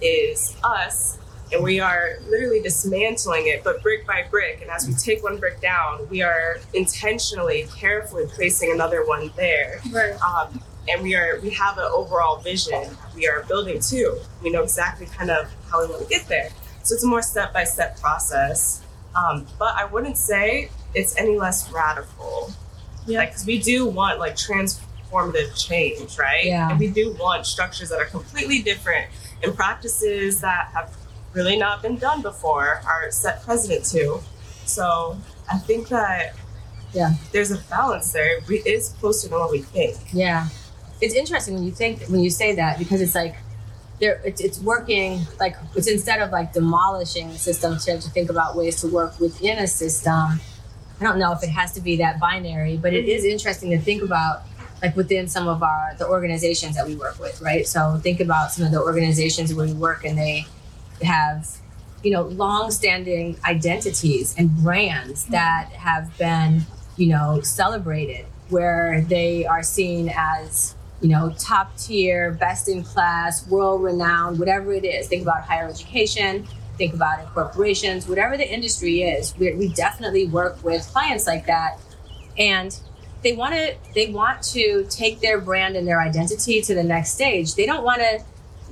is us and we are literally dismantling it, but brick by brick. And as we take one brick down, we are intentionally, carefully placing another one there Right. um, and we are we have an overall vision we are building to we know exactly kind of how we want to get there. So it's a more step-by-step process. Um, but i wouldn't say it's any less radical. Yeah. like because we do want like transformative change right? Yeah. and we do want structures that are completely different and practices that have really not been done before are set precedent to. So i think that Yeah. there's a balance there. It is closer than what we think. Yeah, it's interesting when you think when you say that because it's like there it's, it's working like it's instead of like demolishing the system to, to think about ways to work within a system. I don't know if it has to be that binary, but it is interesting to think about like within some of our the organizations that we work with, right? So think about some of the organizations where we work and they have you know long-standing identities and brands mm-hmm. that have been you know celebrated where they are seen as you know top tier best in class world renowned whatever it is. Think about higher education think about in corporations whatever the industry is we, we definitely work with clients like that. And they want to they want to take their brand and their identity to the next stage. They don't want to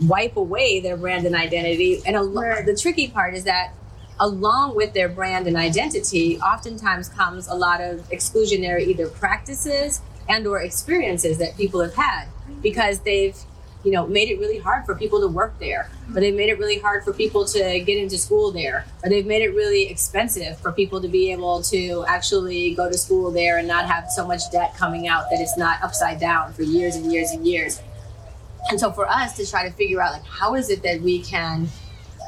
wipe away their brand and identity. And a, Right. the tricky part is that along with their brand and identity oftentimes comes a lot of exclusionary either practices and or experiences that people have had because they've you know made it really hard for people to work there or they've made it really hard for people to get into school there or they've made it really expensive for people to be able to actually go to school there and not have so much debt coming out that it's not upside down for years and years and years. And so for us to try to figure out like how is it that we can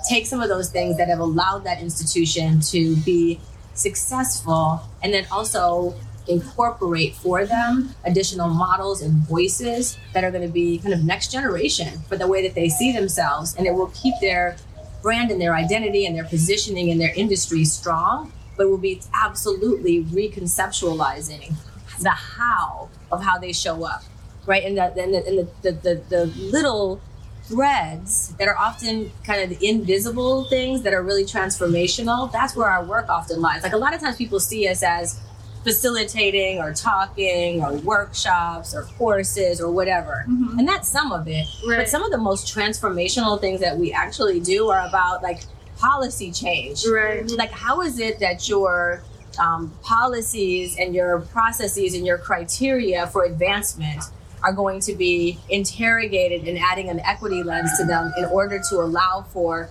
take some of those things that have allowed that institution to be successful and then also incorporate for them additional models and voices that are going to be kind of next generation for the way that they see themselves and it will keep their brand and their identity and their positioning in their industry strong but will be absolutely reconceptualizing the how of how they show up right? And the, and the, and the, the, the, the little threads that are often kind of invisible things that are really transformational that's where our work often lies. Like a lot of times people see us as facilitating or talking or workshops or courses or whatever. Mhm. And that's some of it. But some of the most transformational things that we actually do are about like policy change. Right. Like, how is it that your um, policies and your processes and your criteria for advancement are going to be interrogated and adding an equity lens to them in order to allow for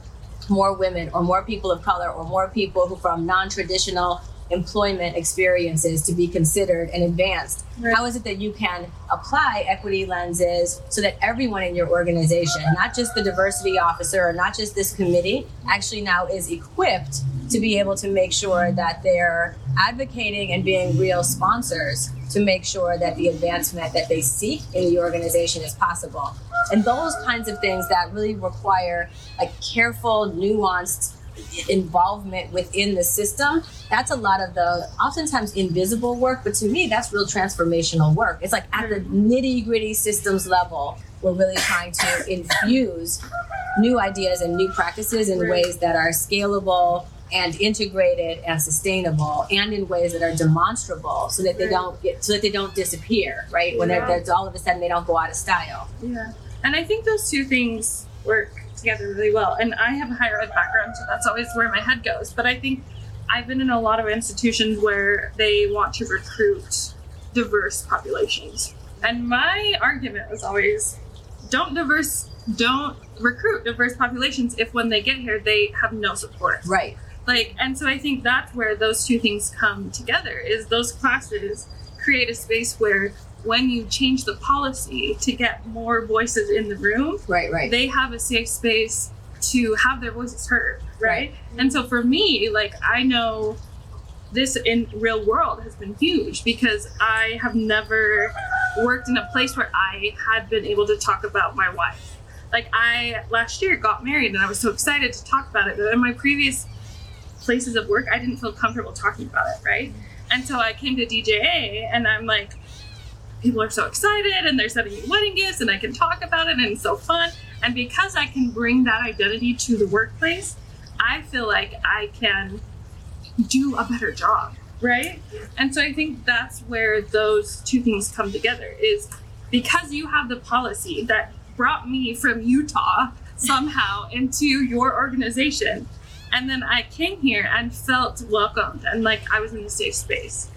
more women or more people of color or more people who from non-traditional employment experiences to be considered and advanced Right. how is it that you can apply equity lenses so that everyone in your organization not just the diversity officer or not just this committee actually now is equipped to be able to make sure that they're advocating and being real sponsors to make sure that the advancement that they seek in the organization is possible and those kinds of things that really require a careful nuanced involvement within the system that's a lot of the oftentimes invisible work but to me that's real transformational work. It's like at the mm-hmm. nitty gritty systems level we're really trying to infuse new ideas and new practices in ways that are scalable and integrated and sustainable and in ways that are demonstrable so that they don't get so that they don't disappear right? When they're, Yeah. all of a sudden they don't go out of style. Yeah. And I think those two things work together really well. And I have a higher ed background, so that's always where my head goes. But I think I've been in a lot of institutions where they want to recruit diverse populations. And my argument was always don't diverse don't recruit diverse populations if when they get here they have no support right like and so i think that's where those two things come together is those classes create a space where when you change the policy to get more voices in the room right right. they have a safe space to have their voices heard right, and so for me like i know this in real world has been huge because i have never worked in a place where i had been able to talk about my wife. Like i last year got married and i was so excited to talk about it but in my previous places of work i didn't feel comfortable talking about it right? And so i came to dja and i'm like people are so excited and they're sending me wedding gifts and I can talk about it and it's so fun. And because I can bring that identity to the workplace, I feel like I can do a better job, right? And so I think that's where those two things come together is because you have the policy that brought me from Utah somehow into your organization. And then I came here and felt welcomed and like I was in a safe space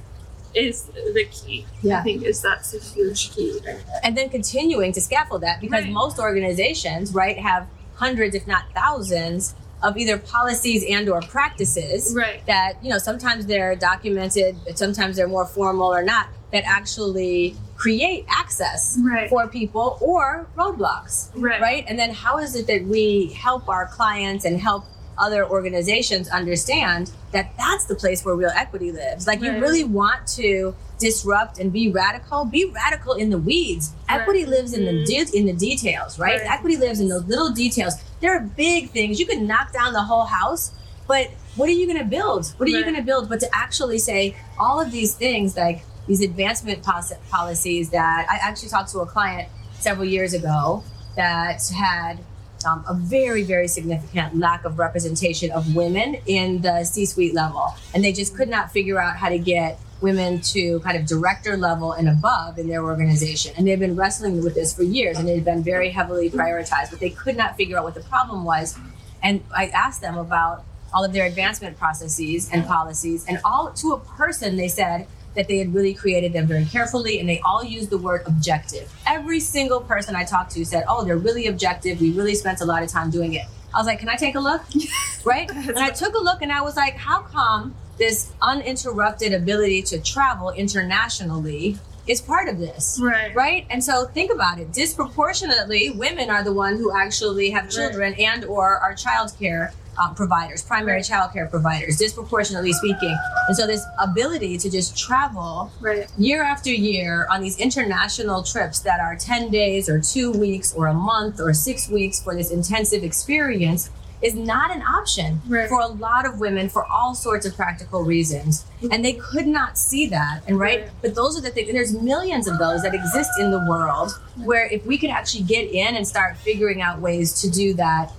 is the key. Yeah. I think is that's a huge key. and then continuing to scaffold that because Right. most organizations right have hundreds if not thousands of either policies and or practices Right. that you know sometimes they're documented but sometimes they're more formal or not that actually create access Right. for people or roadblocks Right. right and then how is it that we help our clients and help other organizations understand that that's the place where real equity lives. Like you really want to disrupt and be radical be radical in the weeds. Right. equity lives in the mm-hmm. de- in the details right? Right. equity lives in those little details. There are big things. You can knock down the whole house but what are you going to build? What are you going to build but to actually say all of these things like these advancement policies that i actually talked to a client several years ago that had um, a very, very significant lack of representation of women in the C suite level. And they just could not figure out how to get women to kind of director level and above in their organization. And they've been wrestling with this for years and it had been very heavily prioritized, but they could not figure out what the problem was. And I asked them about all of their advancement processes and policies, and all to a person, they said, that they had really created them very carefully and they all used the word objective. Every single person I talked to said, Oh, they're really objective. We really spent a lot of time doing it. I was like, Can I take a look? right? And I took a look and I was like, How come this uninterrupted ability to travel internationally is part of this? Right. Right? And so think about it. Disproportionately, women are the one who actually have children and or are childcare um, providers, primary childcare providers, disproportionately speaking. And so this ability to just travel Right. year after year on these international trips that are 10 days or two weeks or a month or six weeks for this intensive experience is not an option Right. for a lot of women for all sorts of practical reasons. And they could not see that. And right, Right. but those are the things, and there's millions of those that exist in the world where if we could actually get in and start figuring out ways to do that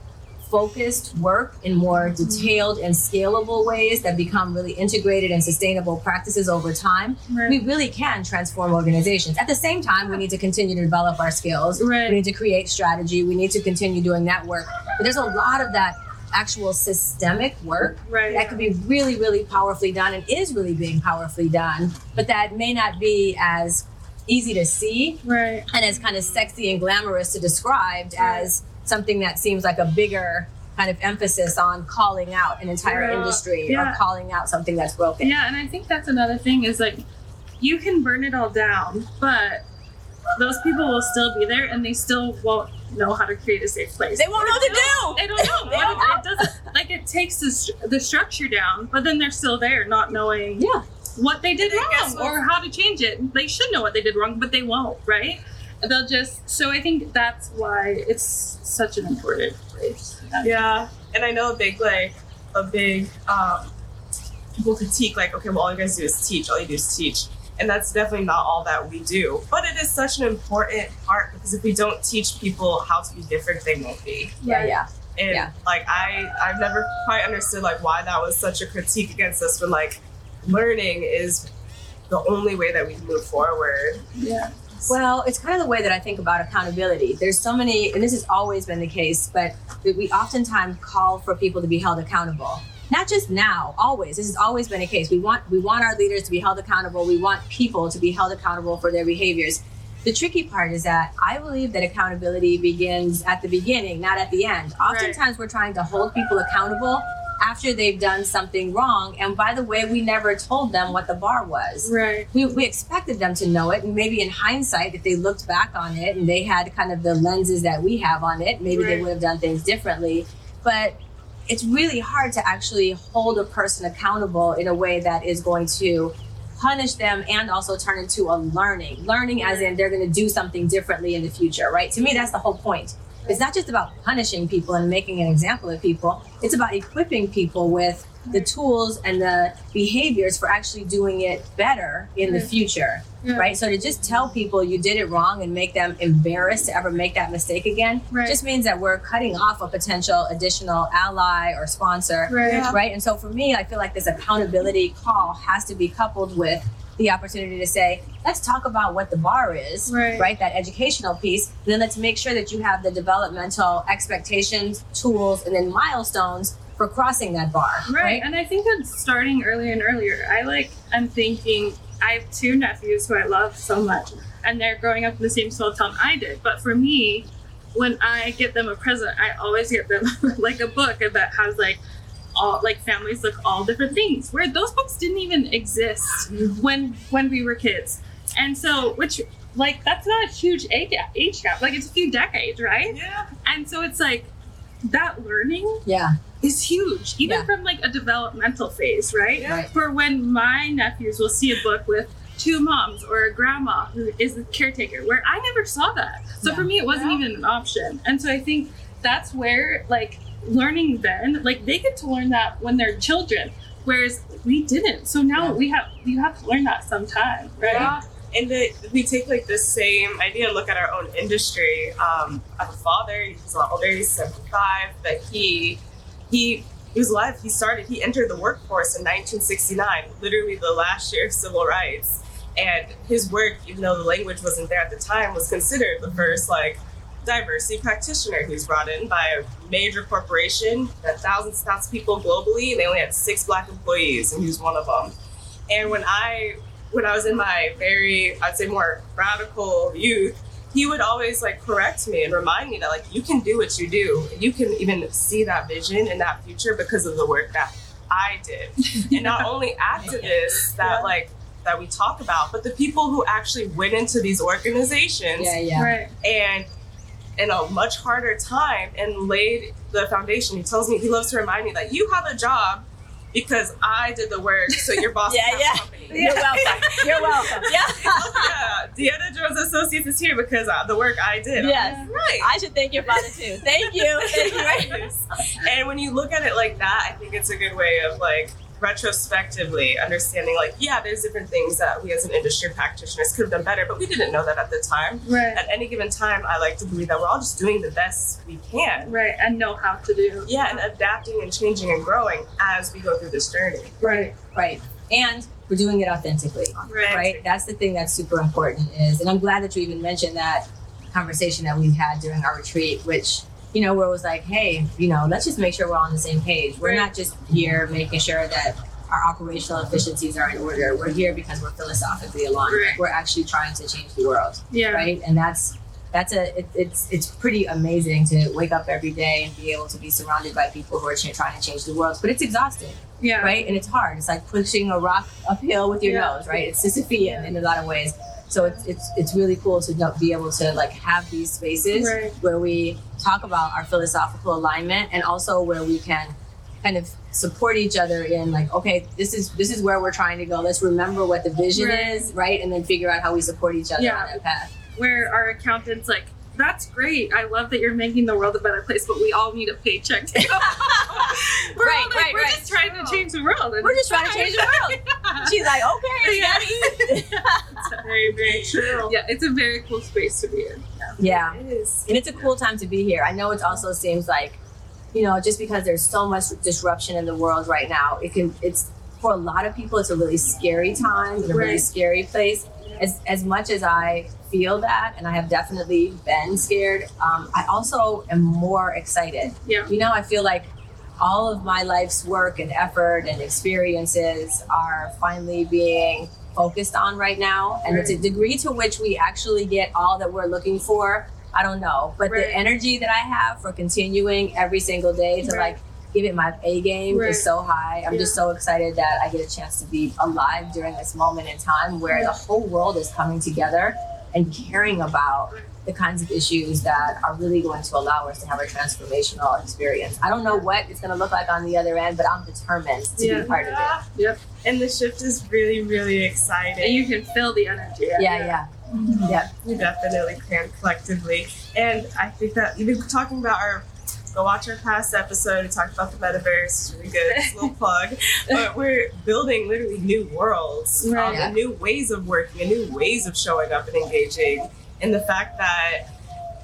focused work in more detailed and scalable ways that become really integrated and sustainable practices over time, Right. we really can transform organizations. At the same time, we need to continue to develop our skills. Right. We need to create strategy. We need to continue doing that work. But there's a lot of that actual systemic work Right. that could be really, really powerfully done and is really being powerfully done, but that may not be as easy to see Right. and as kind of sexy and glamorous to describe as something that seems like a bigger kind of emphasis on calling out an entire Yeah. industry Yeah. or calling out something that's broken. Yeah, and I think that's another thing is like you can burn it all down, but those people will still be there and they still won't know how to create a safe place. They won't know what to do. They don't know. They don't it, it doesn't like it takes the, the structure down, but then they're still there not knowing Yeah. what they did wrong or how to change it. They should know what they did wrong, but they won't, right? They'll just so I think that's why it's such an important place. Yeah, and I know a big like a big um, people critique like, okay, well all you guys do is teach, all you do is teach, and that's definitely not all that we do. But it is such an important part because if we don't teach people how to be different, they won't be. Yeah, yeah. And Yeah. like I, I've never quite understood like why that was such a critique against us when like learning is the only way that we can move forward. Yeah. Well, it's kind of the way that I think about accountability. There's so many, and this has always been the case, but we oftentimes call for people to be held accountable. Not just now, always. This has always been a case. We want we want our leaders to be held accountable. We want people to be held accountable for their behaviors. The tricky part is that I believe that accountability begins at the beginning, not at the end. Oftentimes, we're trying to hold people accountable after they've done something wrong. And by the way, we never told them what the bar was. Right. we, we expected them to know it and maybe in hindsight if they looked back on it and they had kind of the lenses that we have on it maybe they would have done things differently. But it's really hard to actually hold a person accountable in a way that is going to punish them and also turn into a learning. Learning as in they're going to do something differently in the future right? To me that's the whole point it's not just about punishing people and making an example of people it's about equipping people with the tools and the behaviors for actually doing it better in the mm. future Yeah. right so to just tell people you did it wrong and make them embarrassed to ever make that mistake again Right. just means that we're cutting off a potential additional ally or sponsor Right. Right? And so for me, I feel like this accountability call has to be coupled with the opportunity to say, let's talk about what the bar is, Right. That educational piece. And then let's make sure that you have the developmental expectations, tools, and then milestones for crossing that bar, Right. right? And I think it's starting earlier and earlier. I like, I'm thinking, I have two nephews who I love so much, and they're growing up in the same small town I did. But for me, when I get them a present, I always get them like a book that has like, all like families look all different things where those books didn't even exist when when we were kids and so which like that's not a huge age gap, age gap like it's a few decades right Yeah. and so it's like that learning Yeah, is huge, even Yeah. from like a developmental phase, right? Yeah. Right. For when my nephews will see a book with two moms or a grandma who is the caretaker, where I never saw that. So Yeah. for me, it wasn't Yeah. even an option. And so I think that's where like learning then, like they get to learn that when they're children, whereas we didn't. So now Yeah. we have you have to learn that sometime, right? Yeah. And the, we take like the same idea and look at our own industry. Um, I have a father, he's a lot older, he's 75, but he, he, he was alive. He started, he entered the workforce in 1969, literally the last year of civil rights. And his work, even though the language wasn't there at the time, was considered the first like diversity practitioner who's brought in by a major corporation that thousands and thousands of people globally, and they only had six black employees, and he was one of them. And when I when I was in my very I'd say more radical youth, he would always like correct me and remind me that like you can do what you do. You can even see that vision and that future because of the work that I did. And not only activists that Yeah. like that we talk about, but the people who actually went into these organizations yeah, yeah. Right. and in a much harder time and laid the foundation. He tells me he loves to remind me that you have a job because I did the work, so your boss Yeah, yeah. company. You're welcome. You're welcome. Yeah. yeah, DeEtta Jones Associates is here because uh, the work I did. Yes. like, right. I should thank your father too. Thank you. Thank you. And when you look at it like that, I think it's a good way of like retrospectively understanding like yeah there's different things that we as an industry practitioners could have done better but we didn't know that at the time Right. at any given time i like to believe that we're all just doing the best we can Right. And know how to do. yeah and adapting and changing and growing as we go through this journey Right. Right. And we're doing it authentically. Right. right? That's the thing that's super important is, and I'm glad that you even mentioned that conversation that we had during our retreat, which, you know, where it was like, hey, you know, let's just make sure we're all on the same page. We're not just here making sure that our operational efficiencies are in order. We're here because we're philosophically aligned. Right. We're actually trying to change the world, Yeah. right? And that's that's a it, it's it's pretty amazing to wake up every day and be able to be surrounded by people who are ch- trying to change the world. But it's exhausting Yeah. right? And it's hard. It's like pushing a rock uphill with your Yeah. nose, right? It's Sisyphean in a lot of ways. So it's it's it's really cool to be able to like have these spaces Right. where we talk about our philosophical alignment and also where we can kind of support each other in like okay this is this is where we're trying to go let's remember what the vision Right. is right and then figure out how we support each other Yeah. on that path Where our accountant's like, that's great. I love that you're making the world a better place, but we all need a paycheck to go. we're Right, like, right, we're right. just trying to change the world. and we're just trying to change the world she's like okay Yeah. daddy It's very, very true. Yeah, it's a very cool space to be in. yeah it is and it's a cool time to be here. I know it also seems like, you know, just because there's so much disruption in the world right now, it can it's for a lot of people it's a really scary time and a really scary place. As as much as I feel that, and I have definitely been scared, um, I also am more excited. Yeah. You know, I feel like all of my life's work and effort and experiences are finally being focused on right now. And the degree to which we actually get all that we're looking for, I don't know. But Right. the energy that I have for continuing every single day to Right. like give it my A game Right. is so high. I'm just so excited that I get a chance to be alive during this moment in time where the whole world is coming together and caring about the kinds of issues that are really going to allow us to have a transformational experience. I don't know what it's going to look like on the other end, but I'm determined to Yeah. be part of it. Yep. and the shift is really really exciting And you can feel the energy. Yeah, yeah. Yeah. we definitely can collectively. And I think that even talking about our go watch our past episode, we talked about the metaverse, it's really good, it's a little plug. But we're building literally new worlds, um, Right. and new ways of working, and new ways of showing up and engaging. And the fact that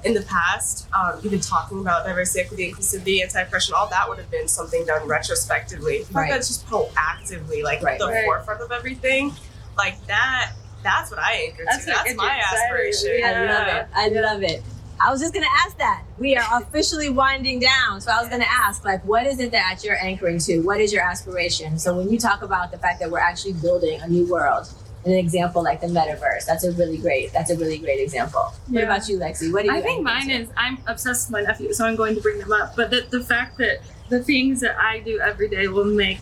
in the past, um, even talking about diversity, equity, inclusivity, anti-oppression, all that would have been something done retrospectively. Right. that it's just proactively, like Right. the Right. forefront of everything, like that. That's what I anchor That's to. That's my aspiration. I love it. I love it. I was just gonna ask that. We are officially winding down. So I was gonna ask, like, what is it that you're anchoring to? What is your aspiration? So when you talk about the fact that we're actually building a new world, an example like the metaverse, that's a really great, that's a really great example. What about you, Lexi? What do you I think mine to? is I'm obsessed with my nephew, so I'm going to bring them up. But the, the fact that the things that I do every day will make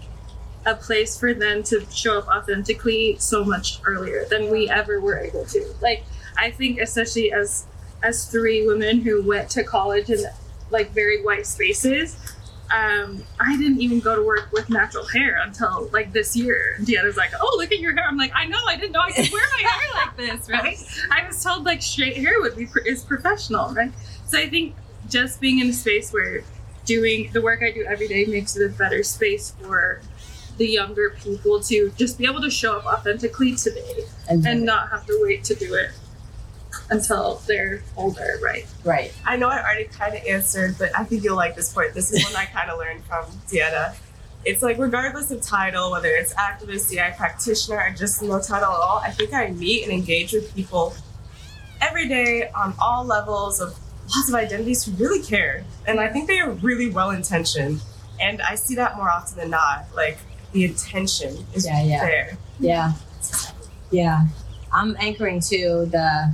a place for them to show up authentically so much earlier than we ever were able to. Like I think especially as as three women who went to college in like very white spaces, um, I didn't even go to work with natural hair until like this year. DeEtta's like, "Oh, look at your hair." I'm like, "I know, I didn't know I could wear my hair like this, right?" I was told like straight hair would be is professional, right? So I think just being in a space where doing the work I do every day makes it a better space for the younger people to just be able to show up authentically today And- and not have to wait to do it until they're older, right? right. I know I already kind of answered, but I think you'll like this point. This is one I kind of learned from DeEtta. It's like, regardless of title, whether it's activist, DI practitioner, or just no title at all, I think I meet and engage with people every day on all levels of lots of identities who really care. And I think they are really well intentioned. And I see that more often than not. Like, the intention is Yeah, yeah. there. Yeah. Yeah. I'm anchoring to the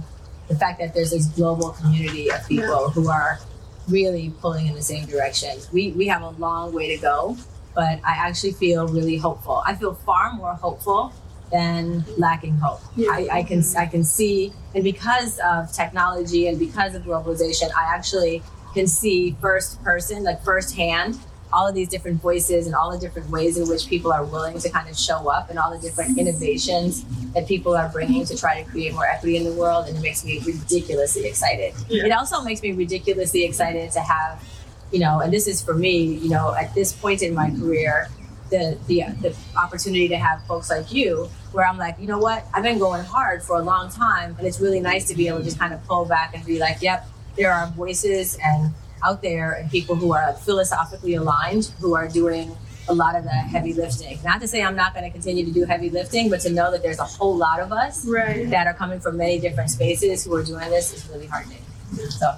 the fact that there's this global community of people who are really pulling in the same direction. We we have a long way to go, but I actually feel really hopeful. I feel far more hopeful than lacking hope. Yeah. I, I can I can see and because of technology and because of globalization, I actually can see first person, like firsthand, all of these different voices and all the different ways in which people are willing to kind of show up and all the different innovations that people are bringing to try to create more equity in the world and it makes me ridiculously excited Yeah. it also makes me ridiculously excited to have you know and this is for me you know at this point in my career the, the the opportunity to have folks like you where I'm like, you know what? I've been going hard for a long time and it's really nice to be able to just kind of pull back and be like, yep, there are voices and out there and people who are philosophically aligned who are doing a lot of the heavy lifting. Not to say I'm not going to continue to do heavy lifting, but to know that there's a whole lot of us Right. that are coming from many different spaces who are doing this is really heartening. So,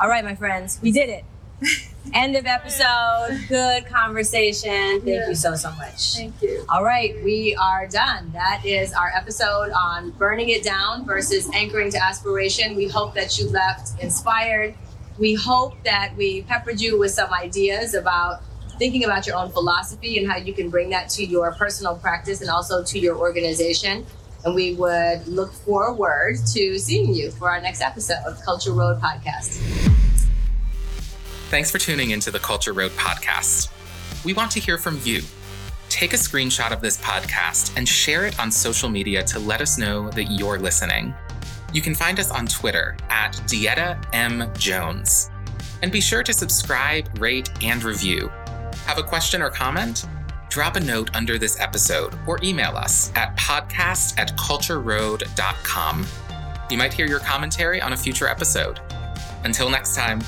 all right, my friends, we did it. End of episode. Good conversation. Thank Yeah. you so, so much. Thank you. All right, we are done. That is our episode on burning it down versus anchoring to aspiration. We hope that you left inspired. We hope that we peppered you with some ideas about thinking about your own philosophy and how you can bring that to your personal practice and also to your organization. And we would look forward to seeing you for our next episode of CultureRoad Podcast. Thanks for tuning into the CultureRoad podcast. We want to hear from you. Take a screenshot of this podcast and share it on social media to let us know that you're listening. You can find us on Twitter at DeEtta M. Jones. And be sure to subscribe, rate, and review. Have a question or comment? Drop a note under this episode or email us at podcast at cultureroad.com. You might hear your commentary on a future episode. Until next time.